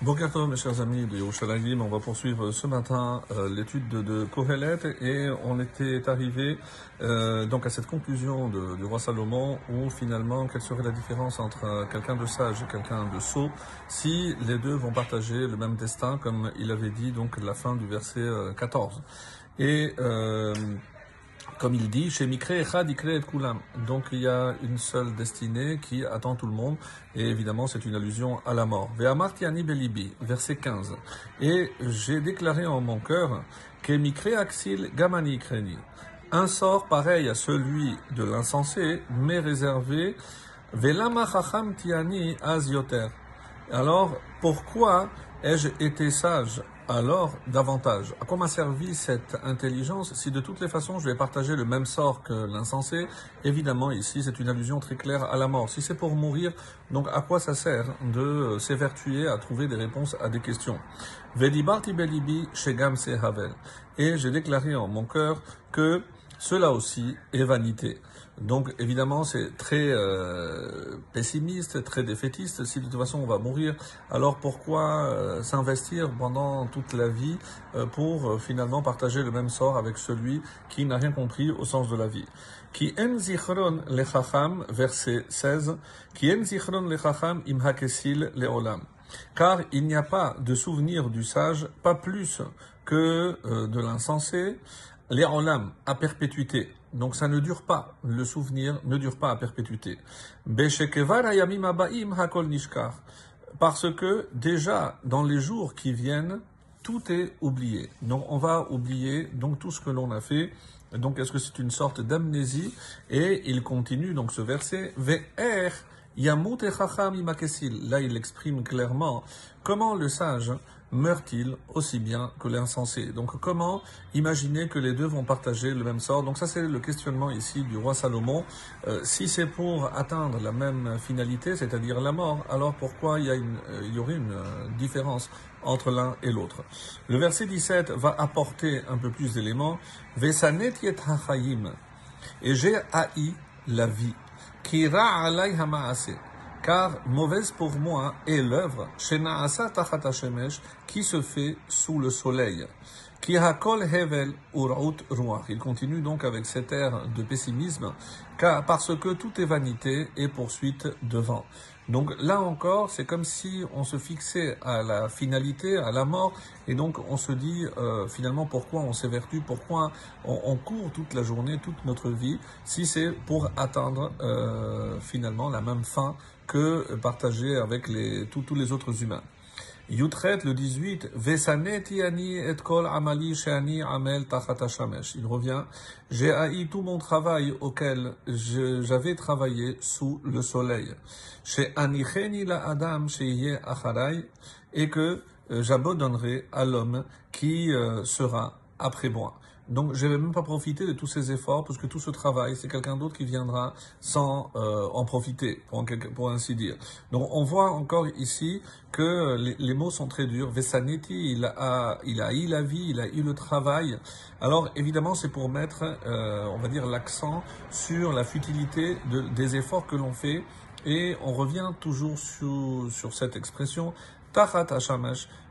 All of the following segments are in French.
Bonjour mes chers amis de Yerushalayim, on va poursuivre ce matin euh, l'étude de, de et on était arrivé euh, donc à cette conclusion du roi Salomon où finalement quelle serait la différence entre euh, quelqu'un de sage et quelqu'un de sot si les deux vont partager le même destin comme il avait dit donc la fin du verset 14. Et comme il dit, chez Mikre et Kulam. Donc il y a une seule destinée qui attend tout le monde, et évidemment c'est une allusion à la mort. Verset 15. Et j'ai déclaré en mon cœur que Gamani. Un sort pareil à celui de l'insensé, mais réservé. Alors, pourquoi ai-je été sage alors davantage. À quoi m'a servi cette intelligence si de toutes les façons je vais partager le même sort que l'insensé? Évidemment, ici, c'est une allusion très claire à la mort. Si c'est pour mourir, donc à quoi ça sert de s'évertuer à trouver des réponses à des questions? Vedibarti belibi shegam havel. Et j'ai déclaré en mon cœur que cela aussi est vanité. Donc évidemment c'est très euh, pessimiste, très défaitiste. Si de toute façon on va mourir, alors pourquoi euh, s'investir pendant toute la vie euh, pour finalement partager le même sort avec celui qui n'a rien compris au sens de la vie? Qui en zichron lechacham, verset 16, qui en zichron lechacham im hakesil leolam. Car il n'y a pas de souvenir du sage, pas plus que de l'insensé, les à perpétuité. Donc ça ne dure pas, le souvenir ne dure pas à perpétuité. Parce que déjà dans les jours qui viennent, tout est oublié. Donc on va oublier donc tout ce que l'on a fait. Donc est-ce que c'est une sorte d'amnésie? Et il continue donc ce verset yamut Là il exprime clairement comment le sage meurt-il aussi bien que l'insensé Donc comment imaginer que les deux vont partager le même sort? Donc ça c'est le questionnement ici du roi Salomon. Euh, si c'est pour atteindre la même finalité, c'est-à-dire la mort, alors pourquoi il y, euh, aurait une euh, différence entre l'un et l'autre? Le verset 17 va apporter un peu plus d'éléments. Vesanet Et j'ai haï la vie. Car mauvaise pour moi est l'œuvre qui se fait sous le soleil. Il continue donc avec cet air de pessimisme, car parce que tout est vanité et poursuite de vent. Donc là encore, c'est comme si on se fixait à la finalité, à la mort, et donc on se dit euh, finalement pourquoi on s'évertue, pourquoi on, court toute la journée, toute notre vie, si c'est pour atteindre euh, finalement la même fin que partager avec les, tous les autres humains. Yutret, le 18, Vesaneti ani et kol amali sheani amel tachat Il revient, j'ai haï tout mon travail auquel j'avais travaillé sous le soleil. Chez anicheni la adam sheye acharai, et que euh, j'abandonnerai à l'homme qui euh, sera après moi. Donc, je vais même pas profiter de tous ces efforts, parce que tout ce travail, c'est quelqu'un d'autre qui viendra sans euh, en profiter, pour, ainsi dire. Donc, on voit encore ici que les, mots sont très durs. Vesaneti, il a, il a eu la vie, il a eu le travail. Alors, évidemment, c'est pour mettre, euh, on va dire, l'accent sur la futilité de, des efforts que l'on fait. Et on revient toujours sur, sur cette expression, Tachat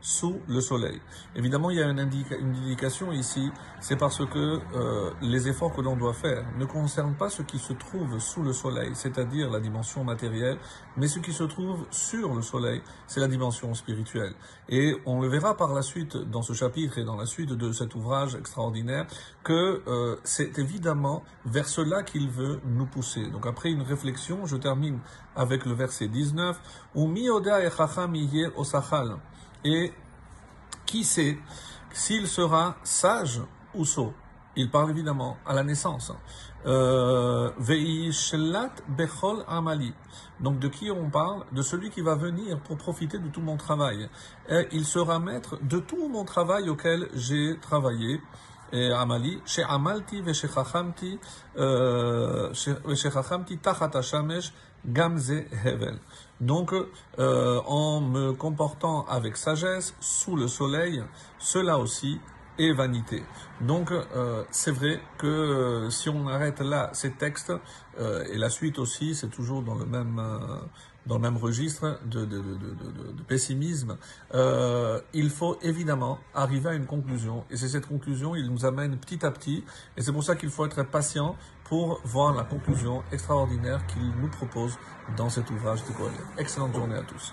sous le soleil. Évidemment, il y a une, indication ici, c'est parce que euh, les efforts que l'on doit faire ne concernent pas ce qui se trouve sous le soleil, c'est-à-dire la dimension matérielle, mais ce qui se trouve sur le soleil, c'est la dimension spirituelle. Et on le verra par la suite dans ce chapitre et dans la suite de cet ouvrage extraordinaire que euh, c'est évidemment vers cela qu'il veut nous pousser. Donc après une réflexion, je termine avec le verset 19, et qui sait s'il sera sage ou sot Il parle évidemment à la naissance. Euh, bechol amali. Donc de qui on parle? De celui qui va venir pour profiter de tout mon travail. Et il sera maître de tout mon travail auquel j'ai travaillé. Amali, chez Amalti veshechachamti, veshechachamti tachat shamesh gamze hevel. Donc, euh, en me comportant avec sagesse sous le soleil, cela aussi est vanité. Donc, euh, c'est vrai que euh, si on arrête là ces textes, et la suite aussi, c'est toujours dans le même, dans le même registre de, de, de pessimisme, euh, il faut évidemment arriver à une conclusion. Et c'est cette conclusion, il nous amène petit à petit. Et c'est pour ça qu'il faut être patient pour voir la conclusion extraordinaire qu'il nous propose dans cet ouvrage de Excellente journée à tous.